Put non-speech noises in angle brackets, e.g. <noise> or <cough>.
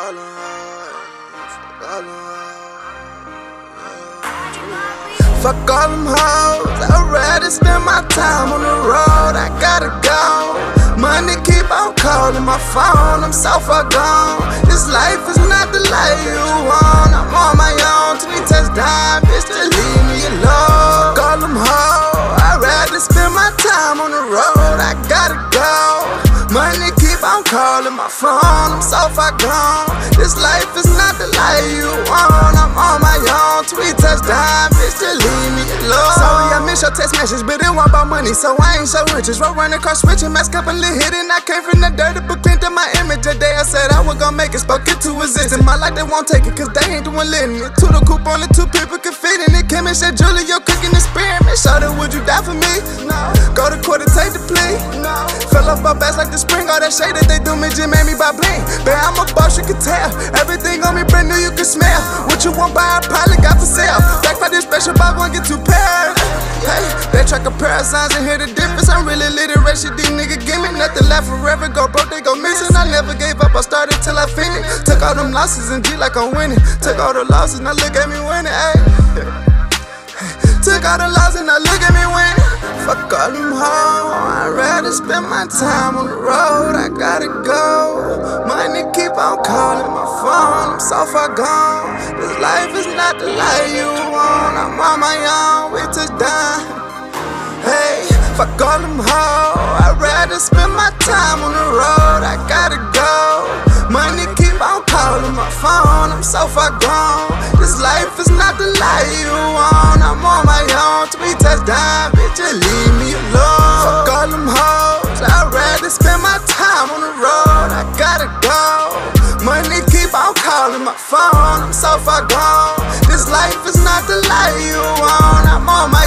all them hoes. Fuck all hoes. Fuck all them hoes. I'd rather spend my time on the road. I gotta go. Money keep on calling my phone. I'm so far gone. This life is not the life you want. I'm on my own. Till we touchdown, bitch. Just leave me alone. Fuck all them hoes. I'd rather spend my time on the road. Calling my phone. I'm so far gone. This life is not the life you want. I'm on my own. Tweet touchdown, bitch. Just leave me alone. Sorry, I miss your text message, but it wasn't about money, so I ain't so riches. Roll running across switching, mask up and hit I came from the dirt, but cleaned up my image. The day I said I was gonna make it, spoke it to existence. My life they won't take it, cause they ain't doing living it. To the coupe only two people can fit in it. Kim and said, Julie, you're cooking experiment. Shawty, would you die for me? No. Go to court and take the plea? No. Fell off my back like the spring, all that shade that they do me just made me buy bling. But I'm a boss, you can tell. Everything on me brand new, you can smell. What you want buy, I probably got for sale. Back by this special buy one, get two pairs. Hey, they track a pair of signs and hear the difference. I'm really literate, shit, these niggas give me nothing left forever. Go broke, they go missing. I never gave up, I started till I finished. Took all them losses and G like I'm winning. Took all the losses, now look at me winning, ayy. <laughs> Took all the losses, now look at me spend my time on the road. I gotta go. Money keep on calling my phone, I'm so far gone. This life is not the life you want. I'm on my own, we touchdown. Hey, fuck all them hoes. I'd rather spend my time on the road. I gotta go. Money keep on calling my phone. I'm so far gone. This life is not the life you want. I'm on my own. Phone. I'm so far gone. This life is not the life you want. I'm on my.